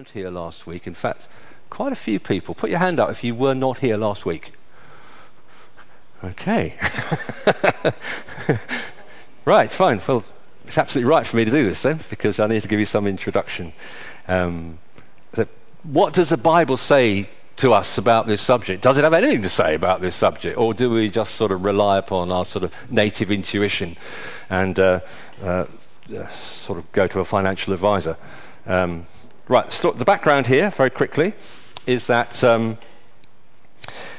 weren't here last week. In fact, quite a few people. Put your hand up if you were not here last week. Okay. right, fine. Well, it's absolutely right for me to do this then, because I need to give you some introduction. Um, so what does the Bible say to us about this subject? Does it have anything to say about this subject, or do we just sort of rely upon our sort of native intuition and uh, uh, sort of go to a financial advisor? Um, right, st- the background here, very quickly, is that um,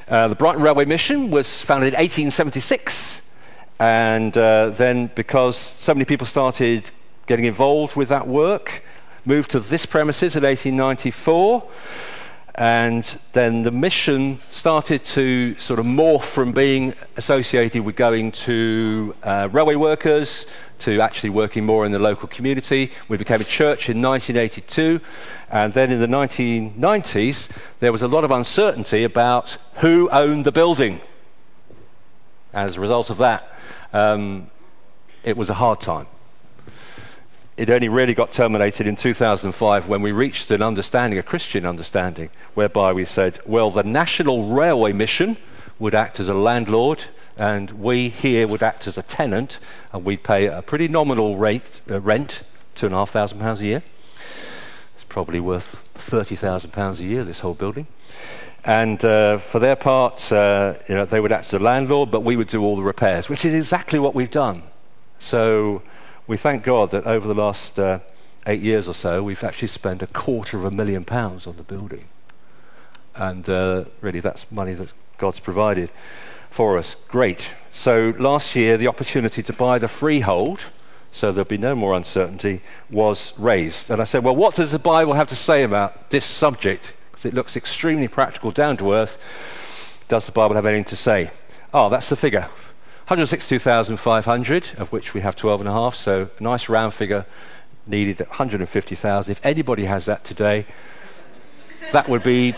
uh, the Brighton Railway Mission was founded in 1876, and uh, then because so many people started getting involved with that work, moved to this premises in 1894. And then the mission started to sort of morph from being associated with going to uh, railway workers to actually working more in the local community. We became a church in 1982. And then in the 1990s, there was a lot of uncertainty about who owned the building. As a result of that, um, it was a hard time it only really got terminated in 2005 when we reached an understanding, a Christian understanding, whereby we said, well, the National Railway Mission would act as a landlord, and we here would act as a tenant, and we'd pay a pretty nominal rate, uh, rent, £2,500 a year. It's probably worth £30,000 a year, this whole building. And uh, for their part, uh, you know, they would act as a landlord, but we would do all the repairs, which is exactly what we've done. So we thank God that over the last uh, eight years or so, we've actually spent a quarter of a million pounds on the building. And uh, really, that's money that God's provided for us. Great. So last year, the opportunity to buy the freehold, so there'll be no more uncertainty, was raised. And I said, well, what does the Bible have to say about this subject? Because it looks extremely practical, down to earth. Does the Bible have anything to say? Oh, that's the figure. 162,500, of which we have 12.5, so a nice round figure needed 150,000. If anybody has that today, that would be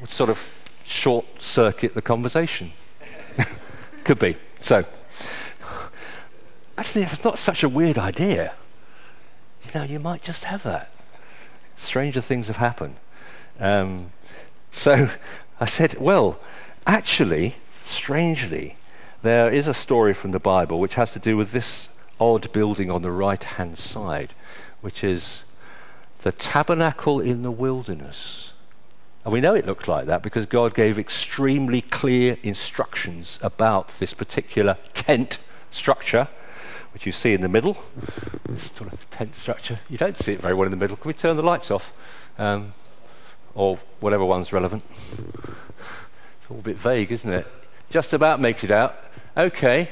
would sort of short circuit the conversation. Could be. So, actually, it's not such a weird idea. You know, you might just have that. Stranger things have happened. Um, so I said, well, actually, strangely, there is a story from the Bible which has to do with this odd building on the right hand side, which is the tabernacle in the wilderness. And we know it looked like that because God gave extremely clear instructions about this particular tent structure, which you see in the middle. This sort of tent structure. You don't see it very well in the middle. Can we turn the lights off? Um, or whatever one's relevant. It's all a bit vague, isn't it? Just about makes it out. Okay,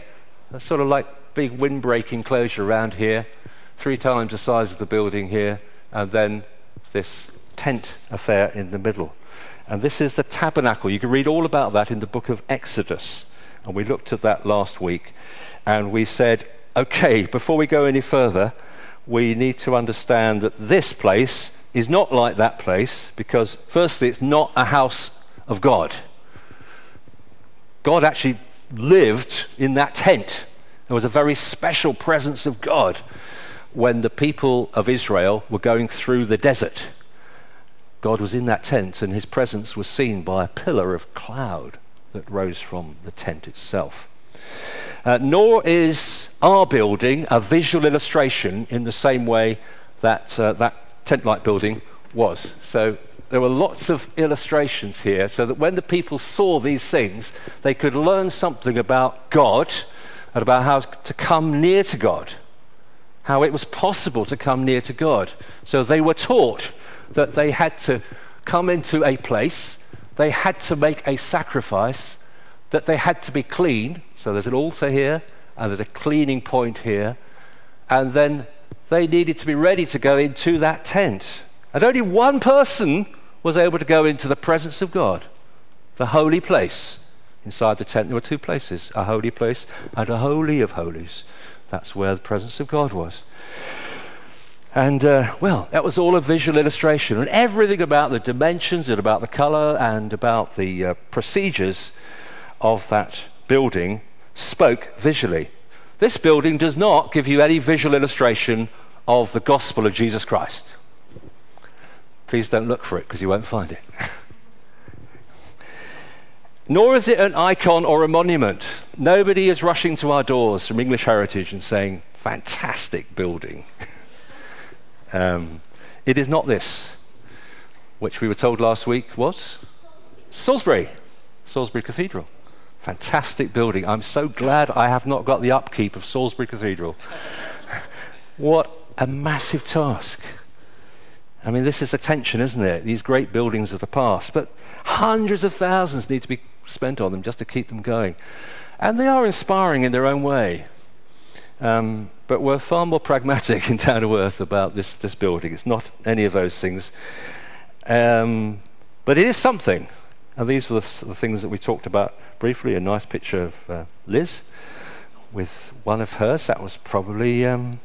that's sort of like big windbreak enclosure around here, three times the size of the building here, and then this tent affair in the middle. And this is the tabernacle. You can read all about that in the book of Exodus. And we looked at that last week. And we said, okay, before we go any further, we need to understand that this place is not like that place because, firstly, it's not a house of God. God actually lived in that tent. There was a very special presence of God when the people of Israel were going through the desert. God was in that tent, and his presence was seen by a pillar of cloud that rose from the tent itself. Uh, nor is our building a visual illustration in the same way that uh, that tent like building was. So there were lots of illustrations here so that when the people saw these things, they could learn something about God and about how to come near to God, how it was possible to come near to God. So they were taught that they had to come into a place, they had to make a sacrifice, that they had to be clean. So there's an altar here, and there's a cleaning point here, and then they needed to be ready to go into that tent. And only one person was able to go into the presence of God, the holy place. Inside the tent, there were two places a holy place and a holy of holies. That's where the presence of God was. And, uh, well, that was all a visual illustration. And everything about the dimensions and about the color and about the uh, procedures of that building spoke visually. This building does not give you any visual illustration of the gospel of Jesus Christ. Please don't look for it because you won't find it. Nor is it an icon or a monument. Nobody is rushing to our doors from English Heritage and saying, fantastic building. um, it is not this, which we were told last week was Salisbury, Salisbury Cathedral. Fantastic building. I'm so glad I have not got the upkeep of Salisbury Cathedral. what a massive task. I mean, this is a tension, isn't it? These great buildings of the past, but hundreds of thousands need to be spent on them just to keep them going. And they are inspiring in their own way. Um, but we're far more pragmatic in Down to Earth about this, this building. It's not any of those things. Um, but it is something. And these were the, the, things that we talked about briefly. A nice picture of uh, Liz with one of hers. That was probably um,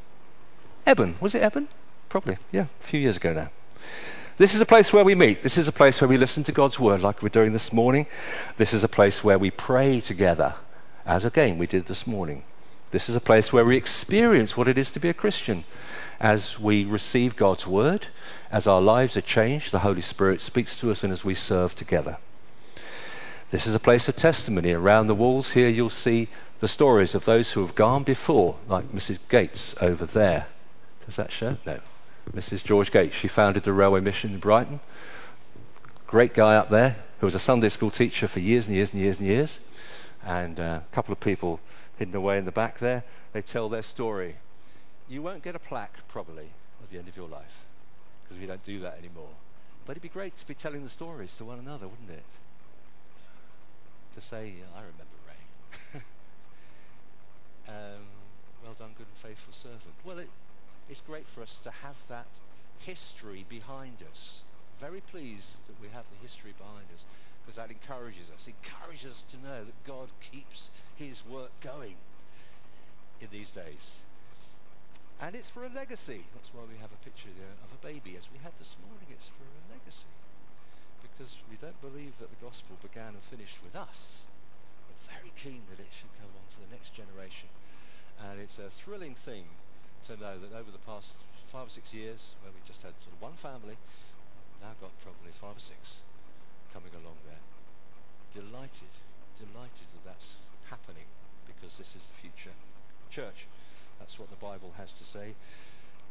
Eben. Was it Eben? Probably, yeah, a few years ago now. This is a place where we meet. This is a place where we listen to God's word, like we're doing this morning. This is a place where we pray together, as again we did this morning. This is a place where we experience what it is to be a Christian. As we receive God's word, as our lives are changed, the Holy Spirit speaks to us, and as we serve together. This is a place of testimony. Around the walls here, you'll see the stories of those who have gone before, like Mrs. Gates over there. Does that show? No. Mrs. George Gates. She founded the Railway Mission in Brighton. Great guy up there who was a Sunday school teacher for years and years and years and years. And uh, a couple of people hidden away in the back there. They tell their story. You won't get a plaque, probably, at the end of your life, because we don't do that anymore. But it'd be great to be telling the stories to one another, wouldn't it? To say, I remember Ray. um, well done, good and faithful servant. Well, it, it's great for us to have that history behind us. Very pleased that we have the history behind us because that encourages us. Encourages us to know that God keeps his work going in these days. And it's for a legacy. That's why we have a picture there of a baby, as we had this morning. It's for a legacy. Because we don't believe that the gospel began and finished with us. We're very keen that it should come on to the next generation. And it's a thrilling thing to know that over the past five or six years, where we just had sort of one family, now got probably five or six coming along there. Delighted, delighted that that's happening because this is the future church. That's what the Bible has to say.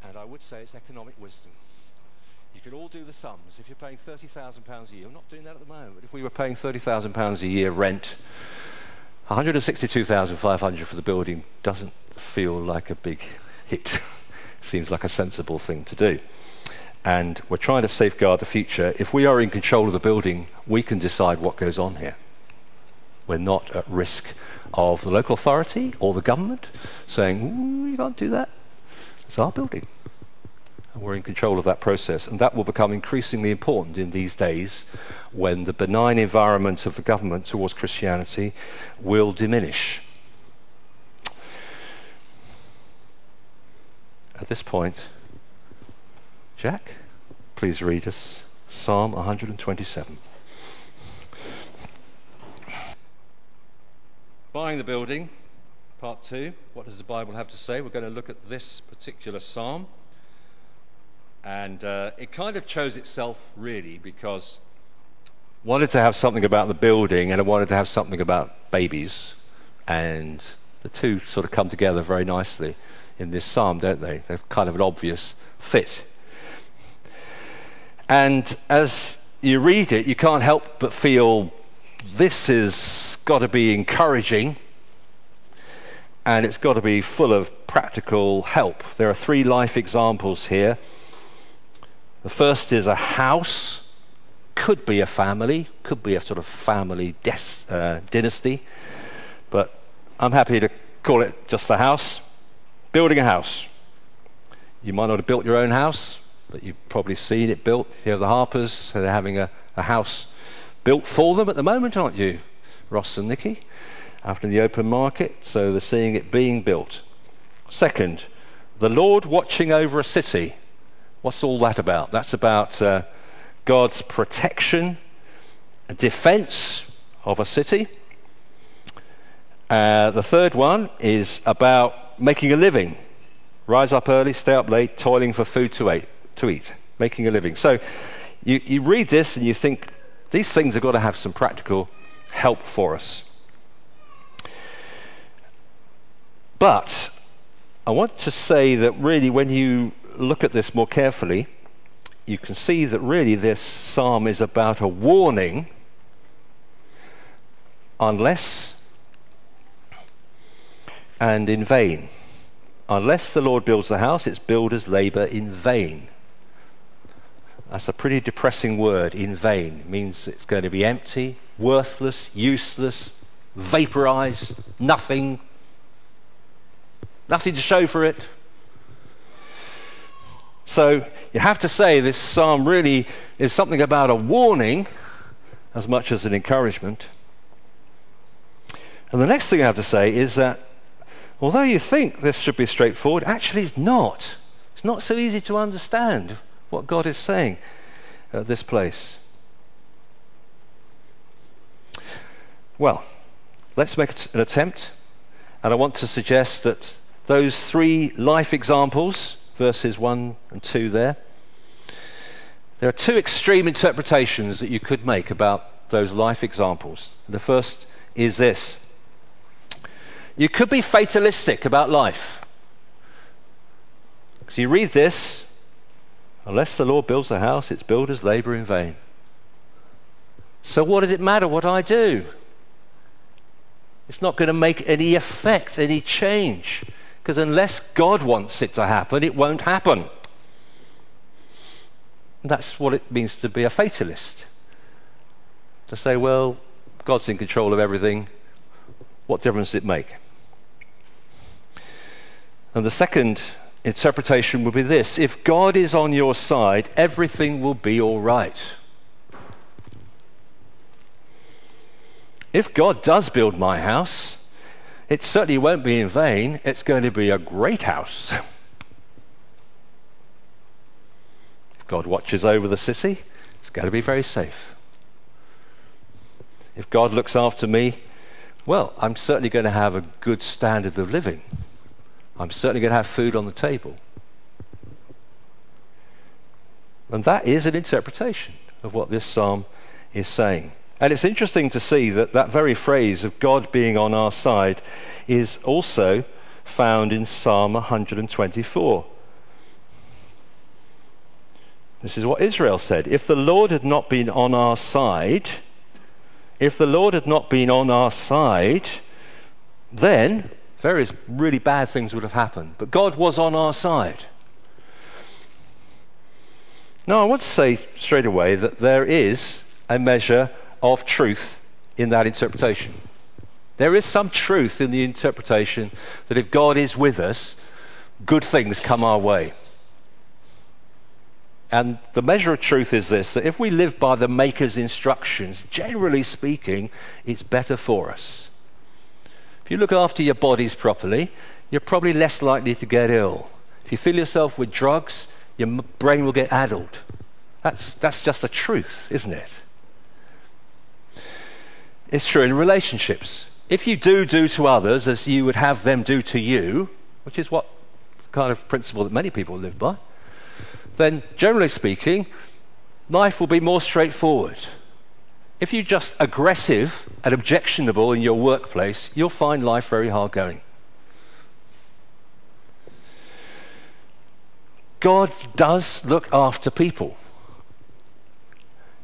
And I would say it's economic wisdom. You can all do the sums. If you're paying £30,000 a year, I'm not doing that at the moment. but If we were paying £30,000 a year rent, 162,500 for the building doesn't feel like a big it seems like a sensible thing to do. And we're trying to safeguard the future. If we are in control of the building, we can decide what goes on here. We're not at risk of the local authority or the government saying, you can't do that. It's our building. And we're in control of that process. And that will become increasingly important in these days when the benign environment of the government towards Christianity will diminish. At this point, Jack, please read us Psalm 127. Buying the building, part two. What does the Bible have to say? We're going to look at this particular psalm. And uh, it kind of chose itself really because I wanted to have something about the building and I wanted to have something about babies. And the two sort of come together very nicely in this psalm, don't they? They're kind of an obvious fit. And as you read it, you can't help but feel this has got to be encouraging and it's got to be full of practical help. There are three life examples here. The first is a house, could be a family, could be a sort of family des- uh, dynasty, but I'm happy to call it just the house building a house. You might not have built your own house, but you've probably seen it built. You have the Harpers, they're having a, a house built for them at the moment, aren't you, Ross and Nikki? After the open market, so they're seeing it being built. Second, the Lord watching over a city. What's all that about? That's about uh, God's protection, defense of a city. Uh, the third one is about making a living. Rise up early, stay up late, toiling for food to eat, to eat, making a living. So you, you read this and you think these things have got to have some practical help for us. But I want to say that really, when you look at this more carefully, you can see that really this psalm is about a warning unless and in vain. Unless the Lord builds the house, its builders labor in vain. That's a pretty depressing word, in vain. It means it's going to be empty, worthless, useless, vaporized, nothing, nothing to show for it. So you have to say this psalm really is something about a warning as much as an encouragement. And the next thing I have to say is that although you think this should be straightforward, actually it's not. It's not so easy to understand what God is saying at this place. Well, let's make an attempt. And I want to suggest that those three life examples, verses 1 and 2 there, there are two extreme interpretations that you could make about those life examples. The first is this you could be fatalistic about life. Because you read this, unless the Lord builds a house, its builders labor in vain. So, what does it matter what I do? It's not going to make any effect, any change. Because unless God wants it to happen, it won't happen. And that's what it means to be a fatalist. To say, well, God's in control of everything. What difference does it make? And the second interpretation would be this if God is on your side, everything will be all right. If God does build my house, it certainly won't be in vain. It's going to be a great house. if God watches over the city, it's going to be very safe. If God looks after me, well, I'm certainly going to have a good standard of living. I'm certainly going to have food on the table. And that is an interpretation of what this psalm is saying. And it's interesting to see that that very phrase of God being on our side is also found in Psalm 124. This is what Israel said If the Lord had not been on our side, if the Lord had not been on our side, then various really bad things would have happened. But God was on our side. Now, I want to say straight away that there is a measure of truth in that interpretation. There is some truth in the interpretation that if God is with us, good things come our way. And the measure of truth is this that if we live by the Maker's instructions, generally speaking, it's better for us. If you look after your bodies properly, you're probably less likely to get ill. If you fill yourself with drugs, your brain will get addled. That's, that's just the truth, isn't it? It's true in relationships. If you do do to others as you would have them do to you, which is what kind of principle that many people live by, then generally speaking, life will be more straightforward. If you're just aggressive and objectionable in your workplace, you'll find life very hard going. God does look after people.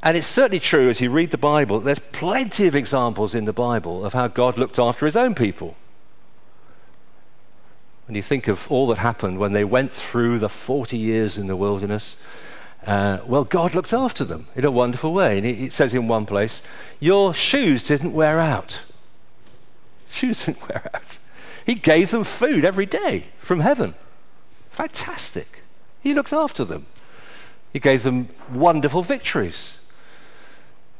And it's certainly true as you read the Bible, there's plenty of examples in the Bible of how God looked after his own people. When you think of all that happened when they went through the 40 years in the wilderness, uh, well, God looked after them in a wonderful way. And it says in one place, Your shoes didn't wear out. Shoes didn't wear out. He gave them food every day from heaven. Fantastic. He looked after them. He gave them wonderful victories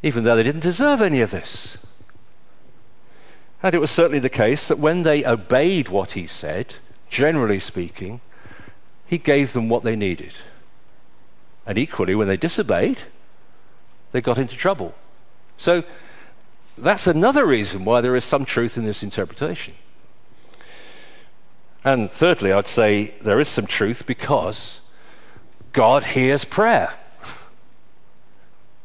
even though they didn't deserve any of this. And it was certainly the case that when they obeyed what he said, generally speaking, he gave them what they needed. And equally, when they disobeyed, they got into trouble. So that's another reason why there is some truth in this interpretation. And thirdly, I'd say there is some truth because God hears prayer.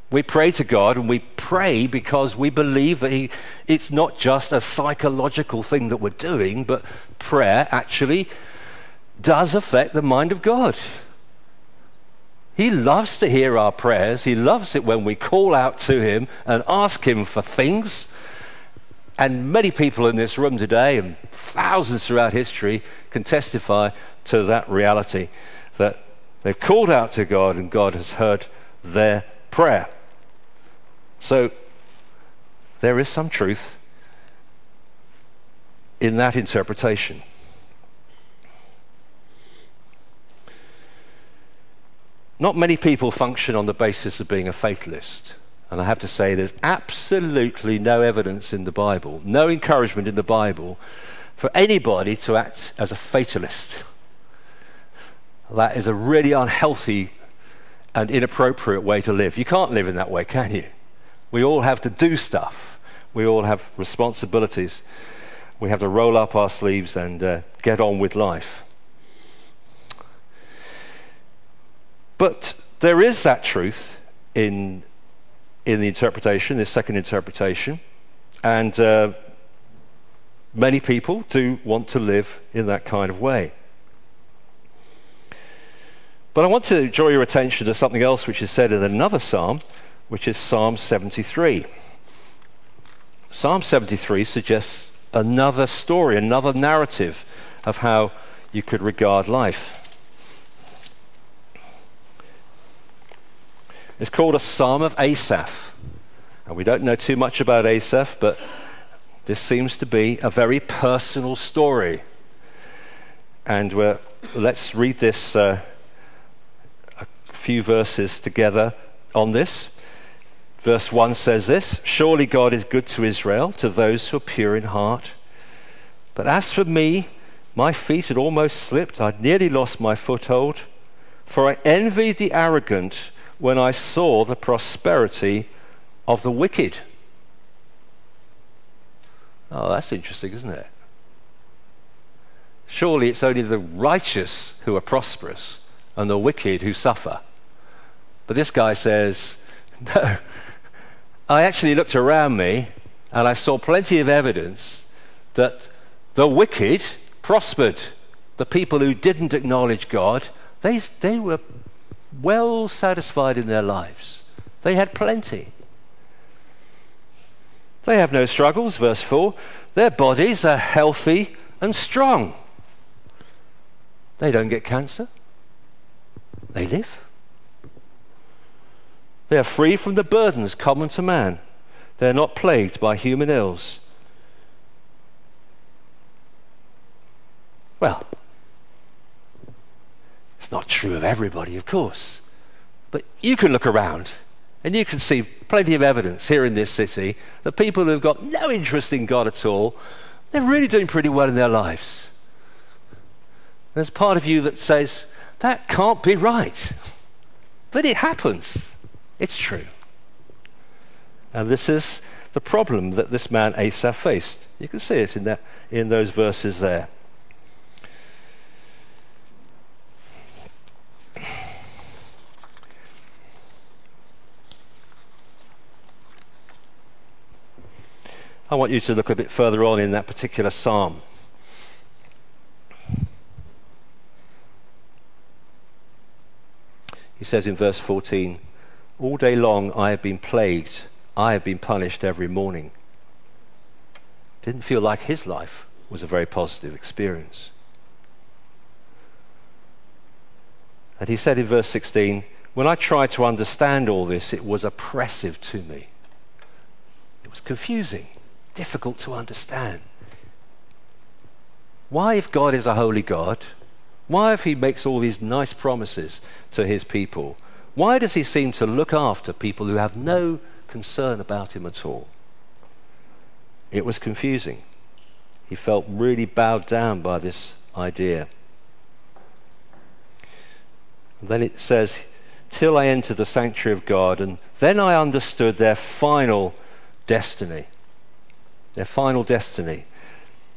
We pray to God and we pray because we believe that he, it's not just a psychological thing that we're doing, but prayer actually does affect the mind of God. He loves to hear our prayers. He loves it when we call out to Him and ask Him for things. And many people in this room today, and thousands throughout history, can testify to that reality that they've called out to God and God has heard their prayer. So there is some truth in that interpretation. Not many people function on the basis of being a fatalist. And I have to say, there's absolutely no evidence in the Bible, no encouragement in the Bible for anybody to act as a fatalist. That is a really unhealthy and inappropriate way to live. You can't live in that way, can you? We all have to do stuff, we all have responsibilities. We have to roll up our sleeves and uh, get on with life. But there is that truth in, in the interpretation, this second interpretation, and uh, many people do want to live in that kind of way. But I want to draw your attention to something else which is said in another psalm, which is Psalm 73. Psalm 73 suggests another story, another narrative of how you could regard life. It's called a Psalm of Asaph. And we don't know too much about Asaph, but this seems to be a very personal story. And let's read this uh, a few verses together on this. Verse 1 says this Surely God is good to Israel, to those who are pure in heart. But as for me, my feet had almost slipped. I'd nearly lost my foothold. For I envied the arrogant when I saw the prosperity of the wicked. Oh, that's interesting, isn't it? Surely it's only the righteous who are prosperous and the wicked who suffer. But this guy says, no. I actually looked around me and I saw plenty of evidence that the wicked prospered. The people who didn't acknowledge God, they, they were well satisfied in their lives. They had plenty. They have no struggles, verse 4. Their bodies are healthy and strong. They don't get cancer. They live. They are free from the burdens common to man. They are not plagued by human ills. Well, it's not true of everybody, of course. But you can look around and you can see plenty of evidence here in this city that people who've got no interest in God at all, they're really doing pretty well in their lives. There's part of you that says, that can't be right. But it happens. It's true. And this is the problem that this man Asaph faced. You can see it in, that, in those verses there. I want you to look a bit further on in that particular psalm. He says in verse 14, All day long I have been plagued, I have been punished every morning. Didn't feel like his life was a very positive experience. And he said in verse 16, When I tried to understand all this, it was oppressive to me. It was confusing difficult to understand. Why, if God is a holy God, why, if He makes all these nice promises to His people, why does He seem to look after people who have no concern about Him at all? It was confusing. He felt really bowed down by this idea. Then it says, Till I entered the sanctuary of God, and then I understood their final destiny their final destiny.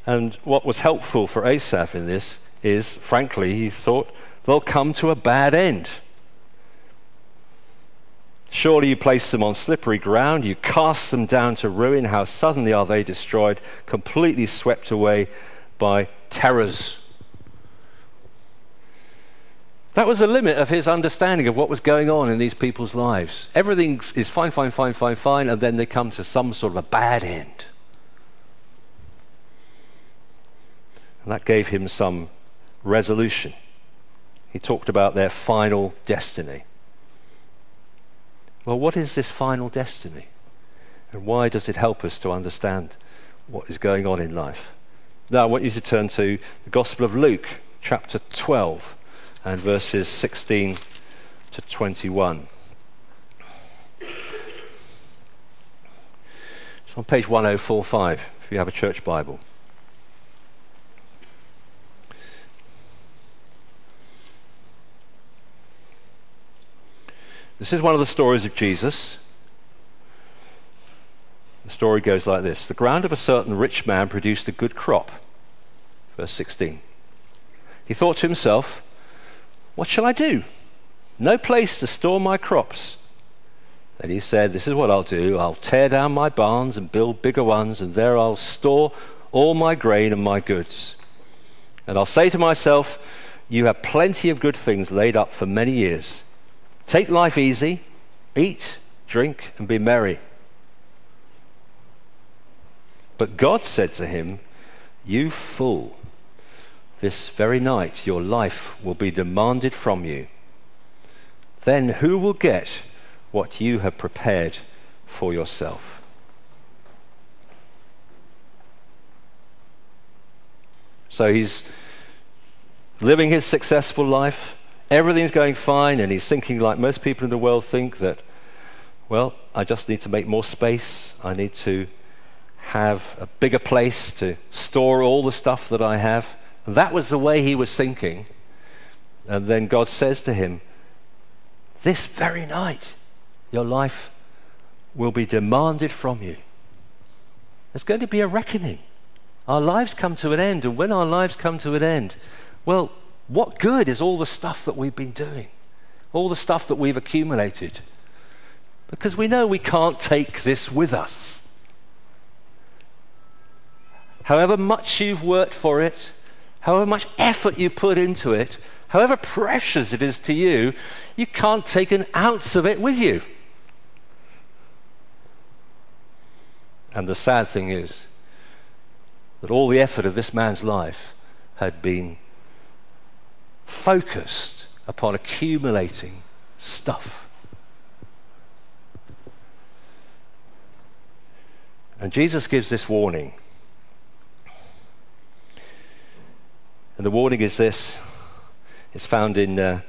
And what was helpful for Asaph in this is, frankly, he thought they'll come to a bad end. Surely you place them on slippery ground, you cast them down to ruin. How suddenly are they destroyed, completely swept away by terrors. That was the limit of his understanding of what was going on in these people's lives. Everything is fine, fine, fine, fine, fine, and then they come to some sort of a bad end. And that gave him some resolution. He talked about their final destiny. Well, what is this final destiny? And why does it help us to understand what is going on in life? Now, I want you to turn to the Gospel of Luke, chapter 12, and verses 16 to 21. It's on page 1045 if you have a church Bible. This is one of the stories of Jesus. The story goes like this The ground of a certain rich man produced a good crop. Verse 16. He thought to himself, What shall I do? No place to store my crops. Then he said, This is what I'll do. I'll tear down my barns and build bigger ones, and there I'll store all my grain and my goods. And I'll say to myself, You have plenty of good things laid up for many years. Take life easy, eat, drink, and be merry. But God said to him, You fool, this very night your life will be demanded from you. Then who will get what you have prepared for yourself? So he's living his successful life everything's going fine, and he's thinking like most people in the world think that, well, I just need to make more space. I need to have a bigger place to store all the stuff that I have. That was the way he was thinking. And then God says to him, This very night, your life will be demanded from you. There's going to be a reckoning. Our lives come to an end, and when our lives come to an end, well, what good is all the stuff that we've been doing? All the stuff that we've accumulated? Because we know we can't take this with us. However much you've worked for it, however much effort you put into it, however precious it is to you, you can't take an ounce of it with you. And the sad thing is that all the effort of this man's life had been focused upon accumulating stuff. And Jesus gives this warning. And the warning is this it's found in uh,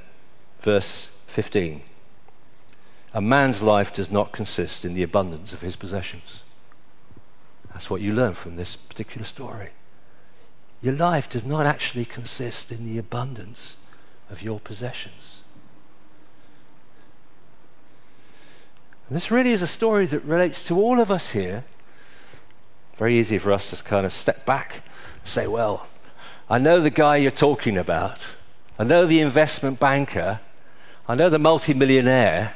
verse 15. A man's life does not consist in the abundance of his possessions. That's what you learn from this particular story. Your life does not actually consist in the abundance of your possessions. And this really is a story that relates to all of us here. Very easy for us to kind of step back and say, well, I know the guy you're talking about. I know the investment banker. I know the multimillionaire.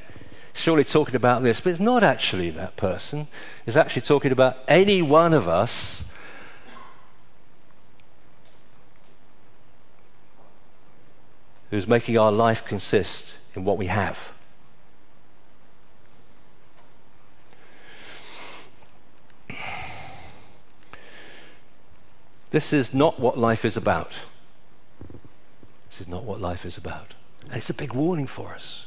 Surely talking about this, but it's not actually that person. It's actually talking about any one of us who's making our life consist in what we have. This is not what life is about. This is not what life is about. And it's a big warning for us.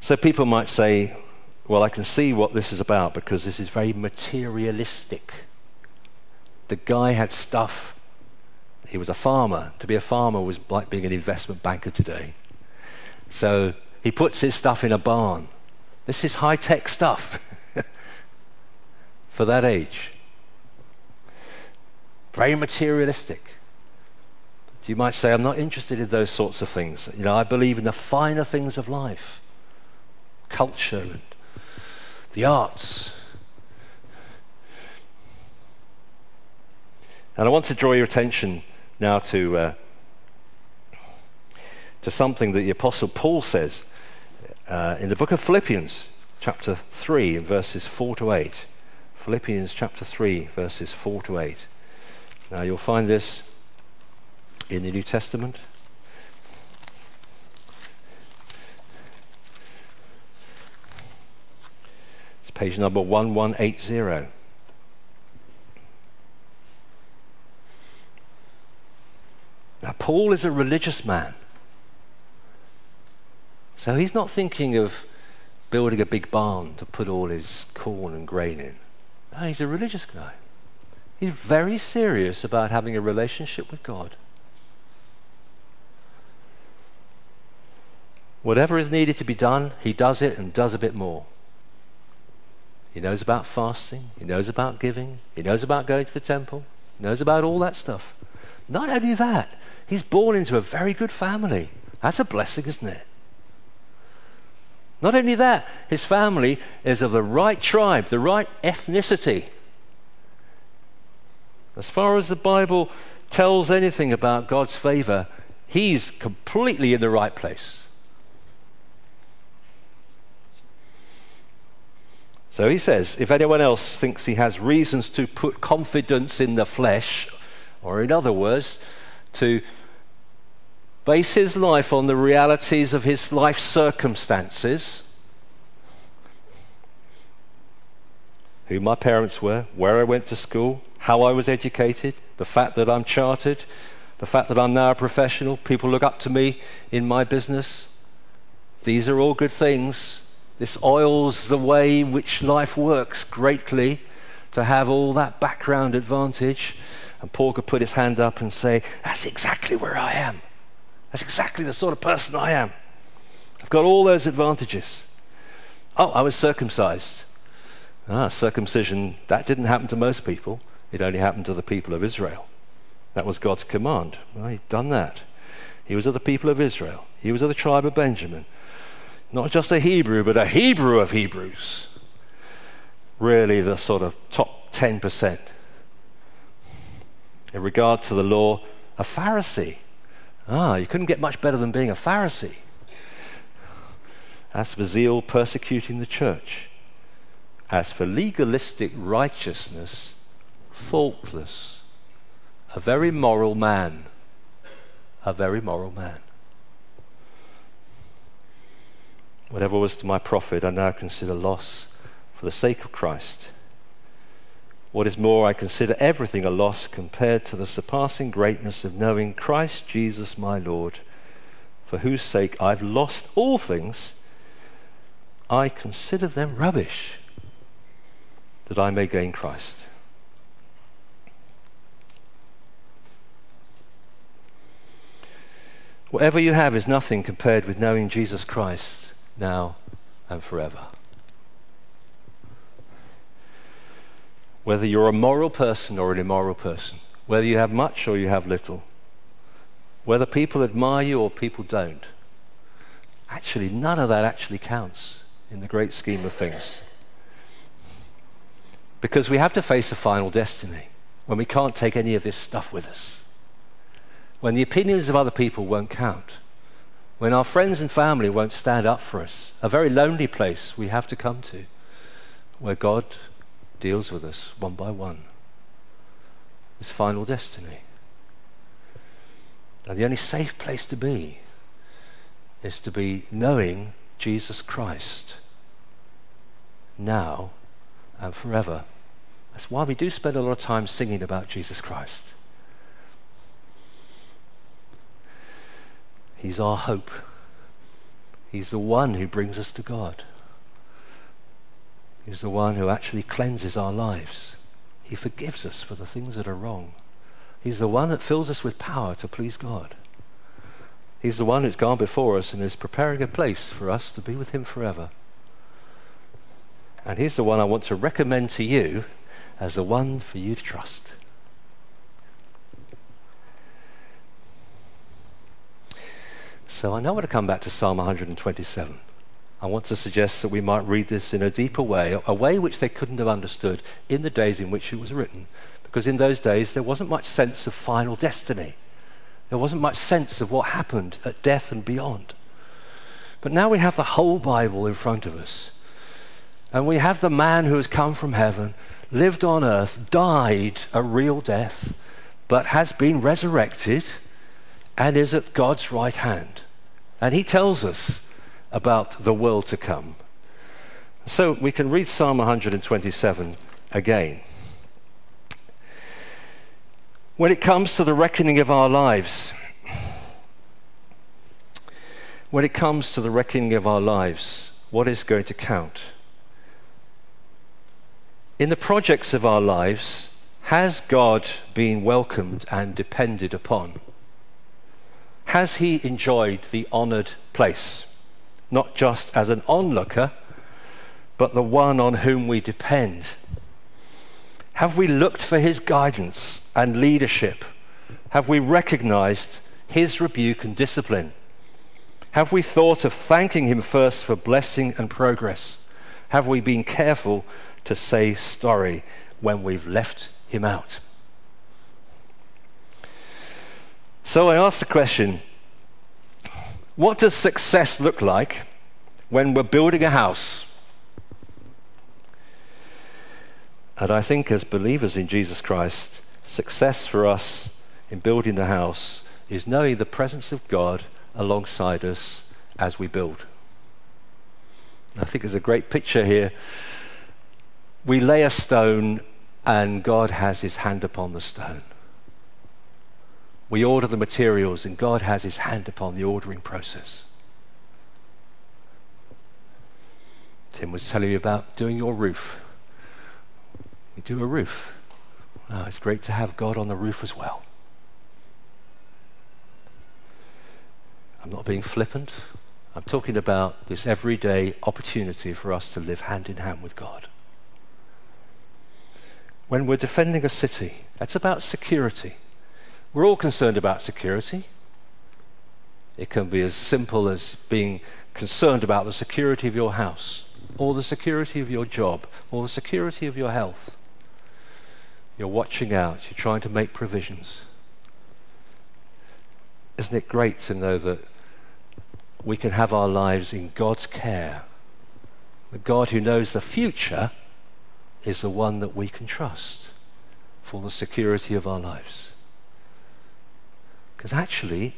So people might say, well, I can see what this is about because this is very materialistic. The guy had stuff. He was a farmer. To be a farmer was like being an investment banker today. So he puts his stuff in a barn. This is high tech stuff for that age. Very materialistic. You might say, I'm not interested in those sorts of things. You know, I believe in the finer things of life culture and the arts And I want to draw your attention now to uh, to something that the Apostle Paul says uh, in the book of Philippians, chapter 3, verses 4 to 8. Philippians chapter 3, verses 4 to 8. Now you'll find this in the New Testament. It's page number 1180. Paul is a religious man. So he's not thinking of building a big barn to put all his corn and grain in. No, he's a religious guy. He's very serious about having a relationship with God. Whatever is needed to be done, he does it and does a bit more. He knows about fasting, he knows about giving, he knows about going to the temple, he knows about all that stuff. Not only that, he's born into a very good family. That's a blessing, isn't it? Not only that, his family is of the right tribe, the right ethnicity. As far as the Bible tells anything about God's favor, he's completely in the right place. So he says, if anyone else thinks he has reasons to put confidence in the flesh, or in other words, to base his life on the realities of his life circumstances, who my parents were, where I went to school, how I was educated, the fact that I'm chartered, the fact that I'm now a professional, people look up to me in my business. These are all good things. This oils the way which life works greatly to have all that background advantage. And Paul could put his hand up and say, That's exactly where I am. That's exactly the sort of person I am. I've got all those advantages. Oh, I was circumcised. Ah, circumcision, that didn't happen to most people. It only happened to the people of Israel. That was God's command. Well, he'd done that. He was of the people of Israel. He was of the tribe of Benjamin. Not just a Hebrew, but a Hebrew of Hebrews. Really, the sort of top 10%. In regard to the law, a Pharisee. Ah, you couldn't get much better than being a Pharisee. As for zeal, persecuting the church. As for legalistic righteousness, faultless. A very moral man. A very moral man. Whatever was to my profit, I now consider loss for the sake of Christ. What is more, I consider everything a loss compared to the surpassing greatness of knowing Christ Jesus my Lord, for whose sake I've lost all things. I consider them rubbish, that I may gain Christ. Whatever you have is nothing compared with knowing Jesus Christ now and forever. Whether you're a moral person or an immoral person, whether you have much or you have little, whether people admire you or people don't, actually, none of that actually counts in the great scheme of things. Because we have to face a final destiny when we can't take any of this stuff with us, when the opinions of other people won't count, when our friends and family won't stand up for us, a very lonely place we have to come to, where God deals with us one by one. His final destiny. And the only safe place to be is to be knowing Jesus Christ now and forever. That's why we do spend a lot of time singing about Jesus Christ. He's our hope. He's the one who brings us to God. He's the one who actually cleanses our lives. He forgives us for the things that are wrong. He's the one that fills us with power to please God. He's the one who's gone before us and is preparing a place for us to be with Him forever. And he's the one I want to recommend to you as the one for you to trust. So I now want to come back to Psalm 127. I want to suggest that we might read this in a deeper way, a way which they couldn't have understood in the days in which it was written. Because in those days, there wasn't much sense of final destiny. There wasn't much sense of what happened at death and beyond. But now we have the whole Bible in front of us. And we have the man who has come from heaven, lived on earth, died a real death, but has been resurrected and is at God's right hand. And he tells us about the world to come. So we can read Psalm 127 again. When it comes to the reckoning of our lives, when it comes to the reckoning of our lives, what is going to count? In the projects of our lives, has God been welcomed and depended upon? Has he enjoyed the honoured place, not just as an onlooker, but the one on whom we depend? Have we looked for his guidance and leadership? Have we recognized his rebuke and discipline? Have we thought of thanking him first for blessing and progress? Have we been careful to say sorry when we've left him out? So I ask the question what does success look like when we're building a house? And I think, as believers in Jesus Christ, success for us in building the house is knowing the presence of God alongside us as we build. I think there's a great picture here. We lay a stone, and God has his hand upon the stone. We order the materials, and God has his hand upon the ordering process. Tim was telling you about doing your roof. We do a roof. Oh, it's great to have God on the roof as well. I'm not being flippant. I'm talking about this everyday opportunity for us to live hand in hand with God. When we're defending a city, that's about security. We're all concerned about security. It can be as simple as being concerned about the security of your house, or the security of your job, or the security of your health. You're watching out, you're trying to make provisions. Isn't it great to know that we can have our lives in God's care? The God who knows the future is the one that we can trust for the security of our lives. Because actually,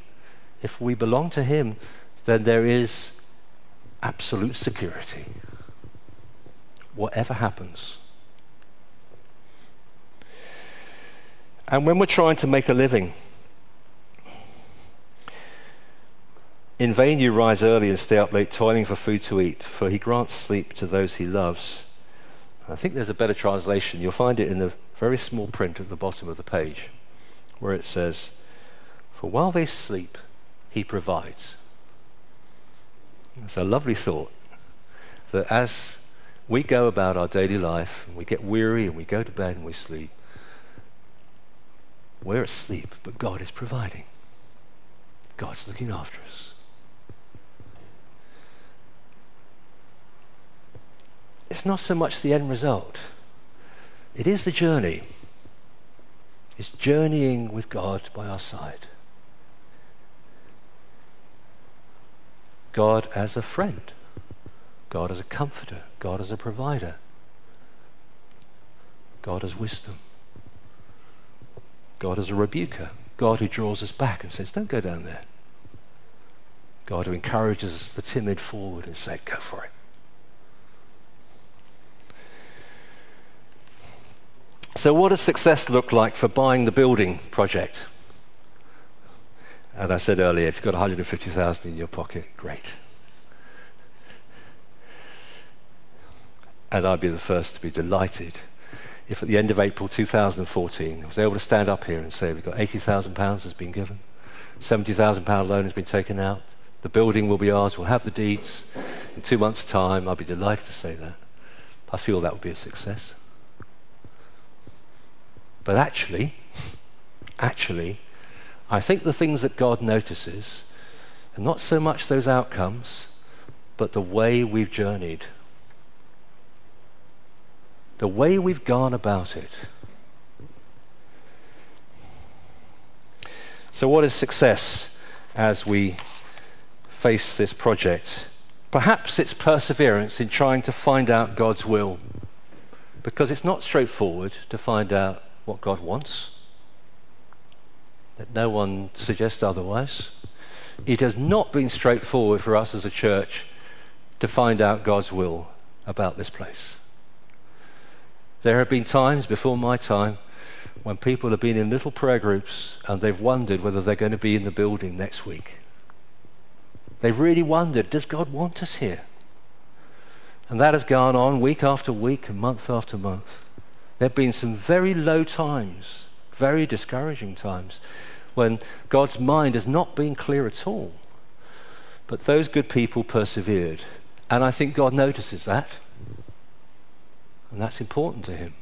if we belong to Him, then there is absolute security. Whatever happens. And when we're trying to make a living, in vain you rise early and stay up late, toiling for food to eat, for he grants sleep to those he loves. I think there's a better translation. You'll find it in the very small print at the bottom of the page, where it says, For while they sleep, he provides. It's a lovely thought that as we go about our daily life, we get weary and we go to bed and we sleep, we're asleep, but God is providing. God's looking after us. It's not so much the end result, it is the journey. It's journeying with God by our side. God as a friend, God as a comforter, God as a provider, God as wisdom. God as a rebuker, God who draws us back and says, Don't go down there. God who encourages the timid forward and says, Go for it. So, what does success look like for buying the building project? And I said earlier, if you've got 150,000 in your pocket, great. And I'd be the first to be delighted if at the end of April 2014 I was able to stand up here and say we've got £80,000 has been given, £70,000 loan has been taken out, the building will be ours, we'll have the deeds in two months' time, I'd be delighted to say that. I feel that would be a success. But actually, actually, I think the things that God notices are not so much those outcomes, but the way we've journeyed the way we've gone about it. So, what is success as we face this project? Perhaps it's perseverance in trying to find out God's will, because it's not straightforward to find out what God wants. No one suggest otherwise. It has not been straightforward for us as a church to find out God's will about this place. There have been times before my time when people have been in little prayer groups and they've wondered whether they're going to be in the building next week. They've really wondered, does God want us here? And that has gone on week after week and month after month. There have been some very low times, very discouraging times, when God's mind has not been clear at all. But those good people persevered. And I think God notices that. And that's important to Him.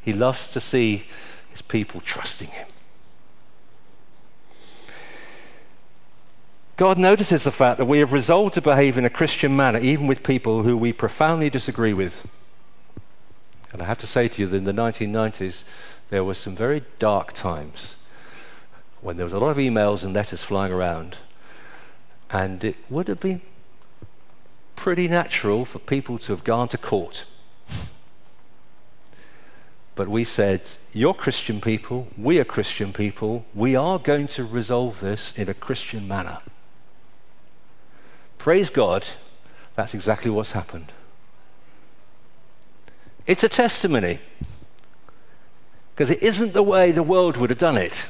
He loves to see His people trusting Him. God notices the fact that we have resolved to behave in a Christian manner, even with people who we profoundly disagree with. And I have to say to you that in the 1990s, there were some very dark times when there was a lot of emails and letters flying around. And it would have been pretty natural for people to have gone to court. But we said, You're Christian people, we are Christian people, we are going to resolve this in a Christian manner. Praise God, that's exactly what's happened. It's a testimony because it isn't the way the world would have done it.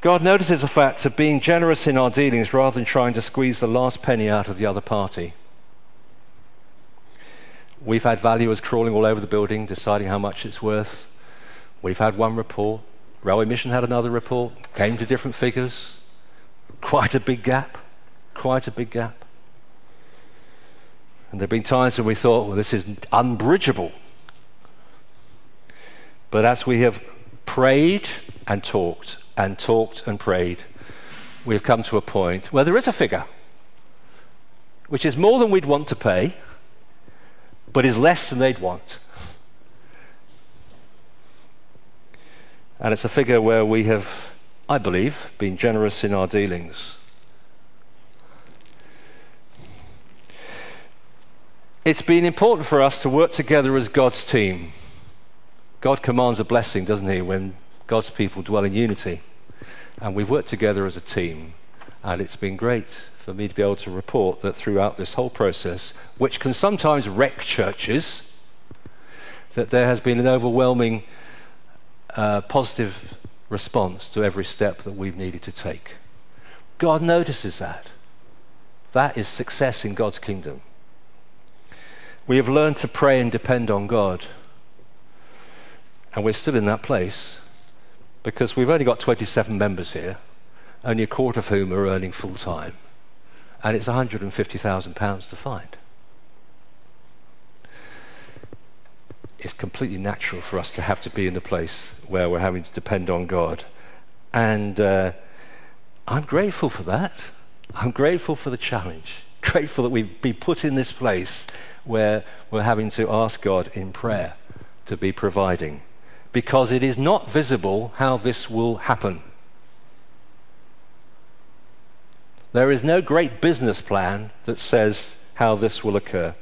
God notices the fact of being generous in our dealings rather than trying to squeeze the last penny out of the other party. We've had valuers crawling all over the building, deciding how much it's worth. We've had one report, Railway Mission had another report, came to different figures. Quite a big gap. Quite a big gap. And there have been times when we thought, well, this is unbridgeable. But as we have prayed and talked and talked and prayed, we've come to a point where there is a figure, which is more than we'd want to pay, but is less than they'd want. And it's a figure where we have, I believe, been generous in our dealings. It's been important for us to work together as God's team. God commands a blessing, doesn't He, when God's people dwell in unity. And we've worked together as a team. And it's been great for me to be able to report that throughout this whole process, which can sometimes wreck churches, that there has been an overwhelming uh, positive response to every step that we've needed to take. God notices that. That is success in God's kingdom. We have learned to pray and depend on God. And we're still in that place because we've only got 27 members here, only a quarter of whom are earning full time. And it's £150,000 to find. it's completely natural for us to have to be in the place where we're having to depend on God. And uh, I'm grateful for that. I'm grateful for the challenge. Grateful that we've been put in this place where we're having to ask God in prayer to be providing. Because it is not visible how this will happen. There is no great business plan that says how this will occur.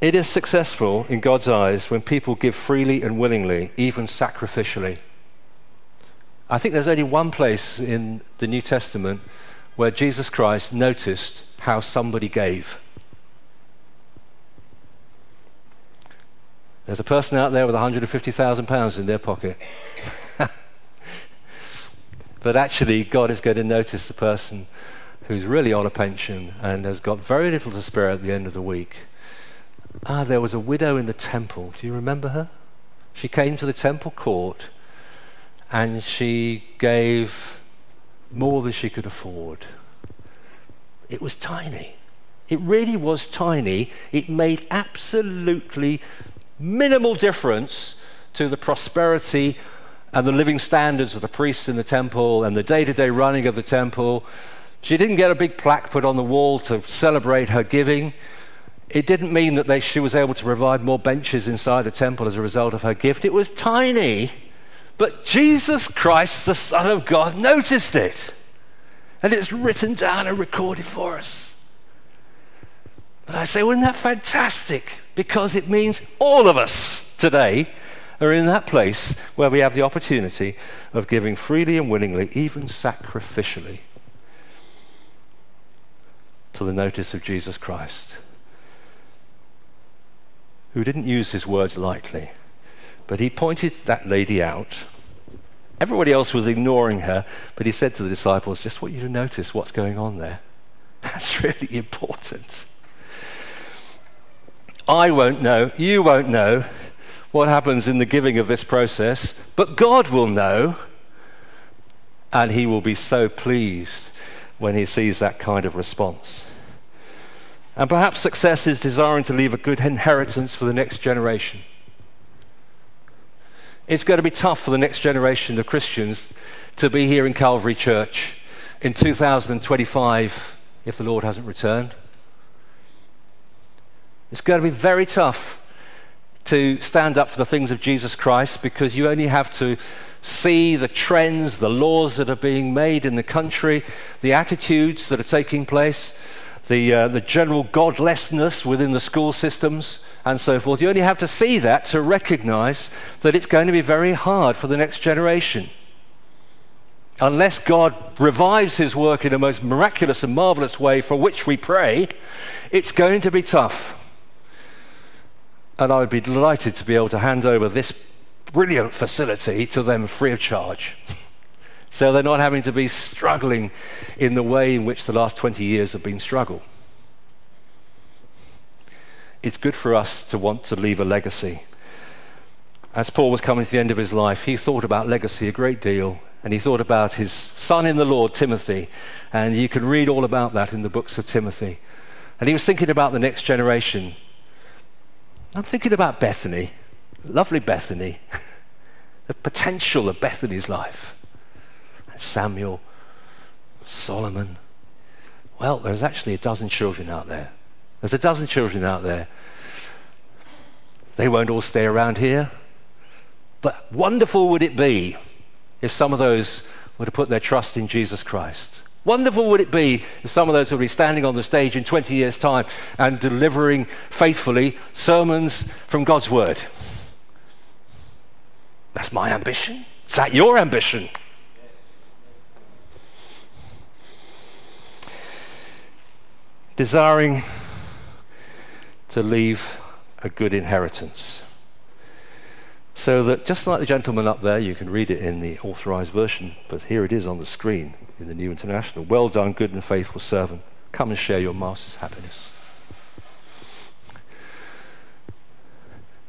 It is successful in God's eyes when people give freely and willingly, even sacrificially. I think there's only one place in the New Testament where Jesus Christ noticed how somebody gave. There's a person out there with £150,000 in their pocket. but actually, God is going to notice the person who's really on a pension and has got very little to spare at the end of the week Ah, there was a widow in the temple. Do you remember her? She came to the temple court and she gave more than she could afford. It was tiny. It really was tiny. It made absolutely minimal difference to the prosperity and the living standards of the priests in the temple and the day to day running of the temple. She didn't get a big plaque put on the wall to celebrate her giving. It didn't mean that they, she was able to provide more benches inside the temple as a result of her gift. It was tiny. But Jesus Christ, the Son of God, noticed it. And it's written down and recorded for us. But I say, well, isn't that fantastic? Because it means all of us today are in that place where we have the opportunity of giving freely and willingly, even sacrificially, to the notice of Jesus Christ, who didn't use his words lightly, but he pointed that lady out. Everybody else was ignoring her, but he said to the disciples, Just want you to notice what's going on there. That's really important. I won't know, you won't know what happens in the giving of this process, but God will know, and He will be so pleased when He sees that kind of response. And perhaps success is desiring to leave a good inheritance for the next generation. It's going to be tough for the next generation of Christians to be here in Calvary Church in 2025 if the Lord hasn't returned. It's going to be very tough to stand up for the things of Jesus Christ because you only have to see the trends, the laws that are being made in the country, the attitudes that are taking place, the, uh, the general godlessness within the school systems, and so forth. You only have to see that to recognize that it's going to be very hard for the next generation. Unless God revives his work in a most miraculous and marvelous way for which we pray, it's going to be tough. And I would be delighted to be able to hand over this brilliant facility to them free of charge. so they're not having to be struggling in the way in which the last 20 years have been struggle. It's good for us to want to leave a legacy. As Paul was coming to the end of his life, he thought about legacy a great deal, and he thought about his son in the Lord, Timothy, and you can read all about that in the books of Timothy. And he was thinking about the next generation I'm thinking about Bethany, lovely Bethany, the potential of Bethany's life. And Samuel, Solomon. Well, there's actually a dozen children out there. There's a dozen children out there. They won't all stay around here. But wonderful would it be if some of those were to put their trust in Jesus Christ. Wonderful would it be if some of those would be standing on the stage in 20 years' time and delivering faithfully sermons from God's Word. That's my ambition. Is that your ambition? Desiring to leave a good inheritance. So that just like the gentleman up there, you can read it in the authorized version, but here it is on the screen in the New International. Well done, good and faithful servant. Come and share your master's happiness.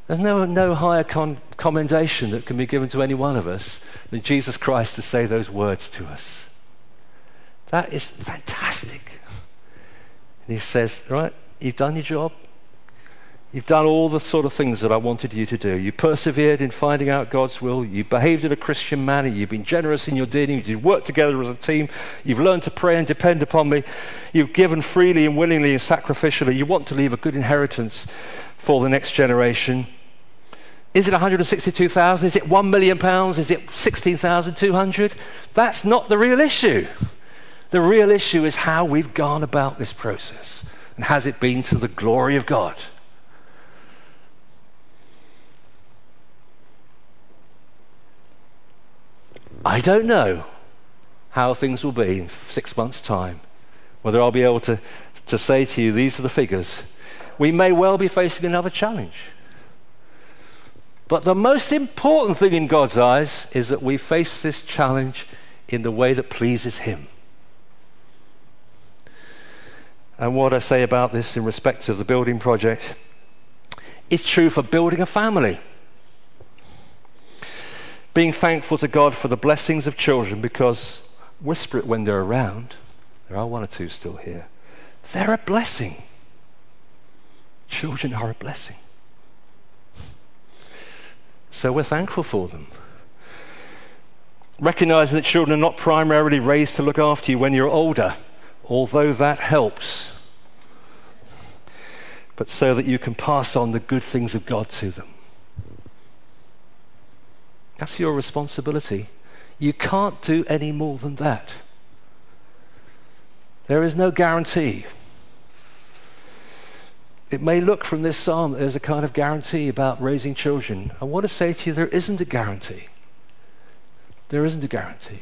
There's no, no higher con- commendation that can be given to any one of us than Jesus Christ to say those words to us. That is fantastic. And he says, Right, you've done your job. You've done all the sort of things that I wanted you to do. You persevered in finding out God's will. You behaved in a Christian manner. You've been generous in your dealing. You've worked together as a team. You've learned to pray and depend upon me. You've given freely and willingly and sacrificially. You want to leave a good inheritance for the next generation. Is it 162,000? Is it 1 million pounds? Is it 16,200? That's not the real issue. The real issue is how we've gone about this process. And has it been to the glory of God? I don't know how things will be in six months' time, whether I'll be able to, to say to you, these are the figures. We may well be facing another challenge. But the most important thing in God's eyes is that we face this challenge in the way that pleases Him. And what I say about this in respect of the building project is true for building a family being thankful to God for the blessings of children because whisper it when they're around. There are one or two still here. They're a blessing. Children are a blessing. So we're thankful for them. Recognizing that children are not primarily raised to look after you when you're older, although that helps, but so that you can pass on the good things of God to them. That's your responsibility. You can't do any more than that. There is no guarantee. It may look from this psalm that there's a kind of guarantee about raising children. I want to say to you, there isn't a guarantee. There isn't a guarantee.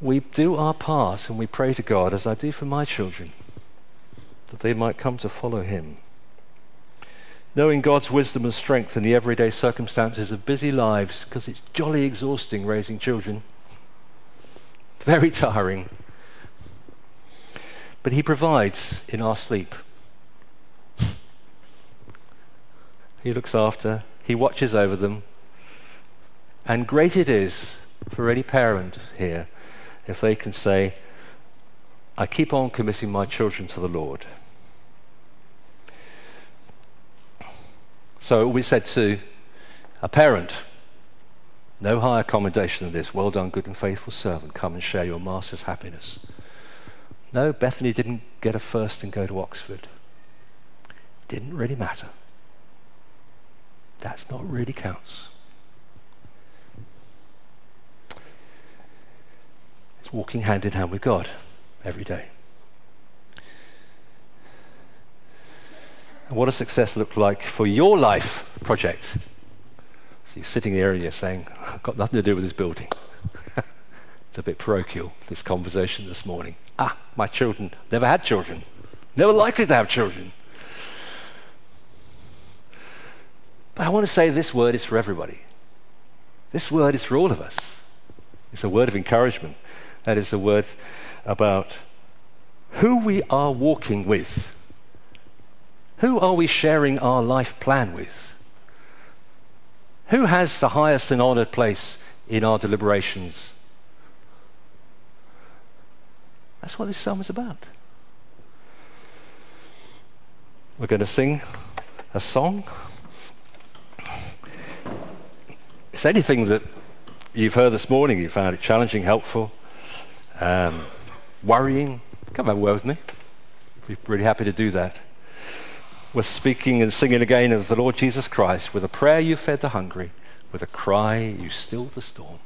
We do our part and we pray to God, as I do for my children, that they might come to follow Him. Knowing God's wisdom and strength in the everyday circumstances of busy lives, because it's jolly exhausting raising children, very tiring. But He provides in our sleep. He looks after, He watches over them. And great it is for any parent here if they can say, I keep on committing my children to the Lord. So we said to a parent, no higher commendation than this. Well done, good and faithful servant. Come and share your master's happiness. No, Bethany didn't get a first and go to Oxford. Didn't really matter. That's not really counts. It's walking hand in hand with God every day. And what does success look like for your life project? So you're sitting there and you're saying, I've got nothing to do with this building. it's a bit parochial, this conversation this morning. Ah, my children never had children, never likely to have children. But I want to say this word is for everybody. This word is for all of us. It's a word of encouragement. That is a word about who we are walking with. Who are we sharing our life plan with? Who has the highest and honored place in our deliberations? That's what this psalm is about. We're going to sing a song. It's anything that you've heard this morning, you found it challenging, helpful, um, worrying, come have a word with me. We're really happy to do that. We're speaking and singing again of the Lord Jesus Christ. With a prayer, you fed the hungry. With a cry, you stilled the storm.